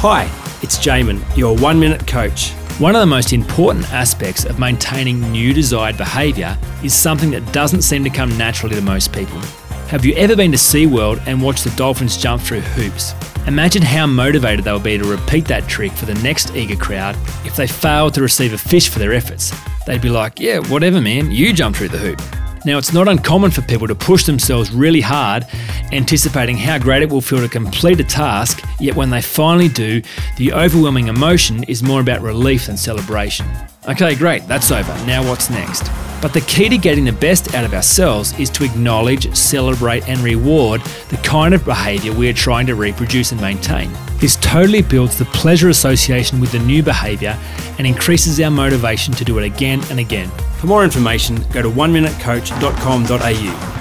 Hi, it's Jaemin, your one minute coach. One of the most important aspects of maintaining new desired behaviour is something that doesn't seem to come naturally to most people. Have you ever been to SeaWorld and watched the dolphins jump through hoops? Imagine how motivated they'll be to repeat that trick for the next eager crowd if they failed to receive a fish for their efforts. They'd be like, yeah, whatever, man, you jump through the hoop. Now, it's not uncommon for people to push themselves really hard, anticipating how great it will feel to complete a task, yet when they finally do, the overwhelming emotion is more about relief than celebration. Okay, great, that's over. Now what's next? But the key to getting the best out of ourselves is to acknowledge, celebrate, and reward the kind of behaviour we are trying to reproduce and maintain. This totally builds the pleasure association with the new behaviour and increases our motivation to do it again and again. For more information, go to oneminutecoach.com.au.